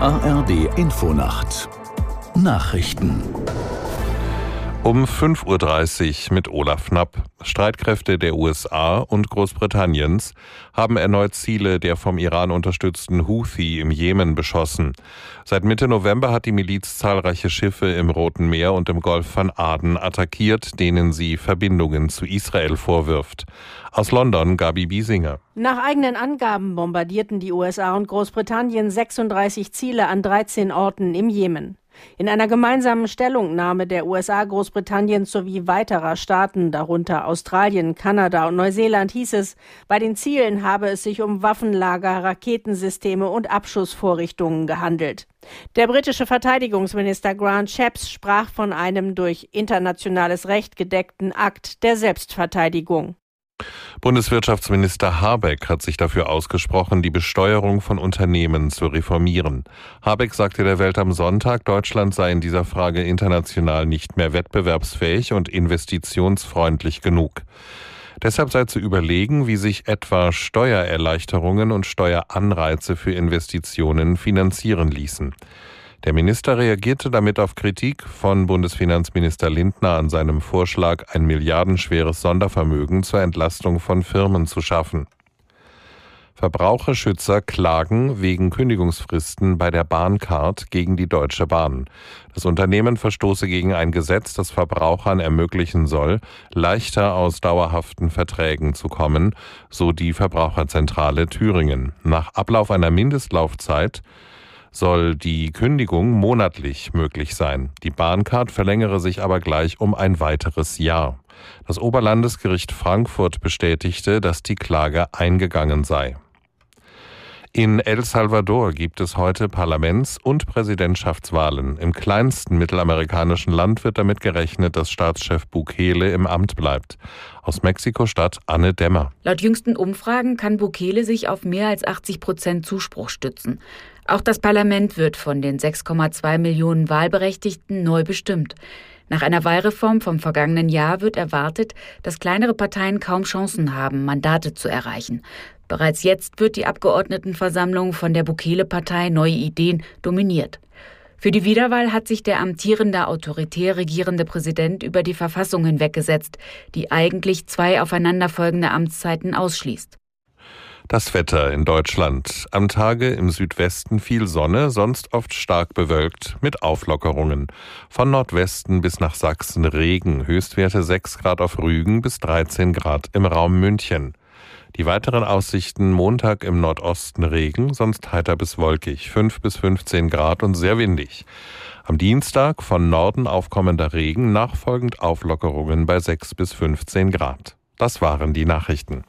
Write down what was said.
ARD Infonacht. Nachrichten um 5.30 Uhr mit Olaf Knapp. Streitkräfte der USA und Großbritanniens haben erneut Ziele der vom Iran unterstützten Houthi im Jemen beschossen. Seit Mitte November hat die Miliz zahlreiche Schiffe im Roten Meer und im Golf von Aden attackiert, denen sie Verbindungen zu Israel vorwirft. Aus London Gabi Biesinger. Nach eigenen Angaben bombardierten die USA und Großbritannien 36 Ziele an 13 Orten im Jemen. In einer gemeinsamen Stellungnahme der USA, Großbritanniens sowie weiterer Staaten, darunter Australien, Kanada und Neuseeland, hieß es, bei den Zielen habe es sich um Waffenlager, Raketensysteme und Abschussvorrichtungen gehandelt. Der britische Verteidigungsminister Grant Shapps sprach von einem durch internationales Recht gedeckten Akt der Selbstverteidigung. Bundeswirtschaftsminister Habeck hat sich dafür ausgesprochen, die Besteuerung von Unternehmen zu reformieren. Habeck sagte der Welt am Sonntag, Deutschland sei in dieser Frage international nicht mehr wettbewerbsfähig und investitionsfreundlich genug. Deshalb sei zu überlegen, wie sich etwa Steuererleichterungen und Steueranreize für Investitionen finanzieren ließen. Der Minister reagierte damit auf Kritik von Bundesfinanzminister Lindner an seinem Vorschlag, ein milliardenschweres Sondervermögen zur Entlastung von Firmen zu schaffen. Verbraucherschützer klagen wegen Kündigungsfristen bei der Bahncard gegen die Deutsche Bahn. Das Unternehmen verstoße gegen ein Gesetz, das Verbrauchern ermöglichen soll, leichter aus dauerhaften Verträgen zu kommen, so die Verbraucherzentrale Thüringen. Nach Ablauf einer Mindestlaufzeit soll die Kündigung monatlich möglich sein. Die Bahncard verlängere sich aber gleich um ein weiteres Jahr. Das Oberlandesgericht Frankfurt bestätigte, dass die Klage eingegangen sei. In El Salvador gibt es heute Parlaments- und Präsidentschaftswahlen. Im kleinsten mittelamerikanischen Land wird damit gerechnet, dass Staatschef Bukele im Amt bleibt. Aus Mexiko-Stadt Anne Dämmer. Laut jüngsten Umfragen kann Bukele sich auf mehr als 80 Prozent Zuspruch stützen. Auch das Parlament wird von den 6,2 Millionen Wahlberechtigten neu bestimmt. Nach einer Wahlreform vom vergangenen Jahr wird erwartet, dass kleinere Parteien kaum Chancen haben, Mandate zu erreichen. Bereits jetzt wird die Abgeordnetenversammlung von der Bukele-Partei Neue Ideen dominiert. Für die Wiederwahl hat sich der amtierende autoritär regierende Präsident über die Verfassung hinweggesetzt, die eigentlich zwei aufeinanderfolgende Amtszeiten ausschließt. Das Wetter in Deutschland. Am Tage im Südwesten viel Sonne, sonst oft stark bewölkt mit Auflockerungen. Von Nordwesten bis nach Sachsen Regen, Höchstwerte 6 Grad auf Rügen bis 13 Grad im Raum München. Die weiteren Aussichten Montag im Nordosten Regen, sonst heiter bis wolkig, 5 bis 15 Grad und sehr windig. Am Dienstag von Norden aufkommender Regen, nachfolgend Auflockerungen bei 6 bis 15 Grad. Das waren die Nachrichten.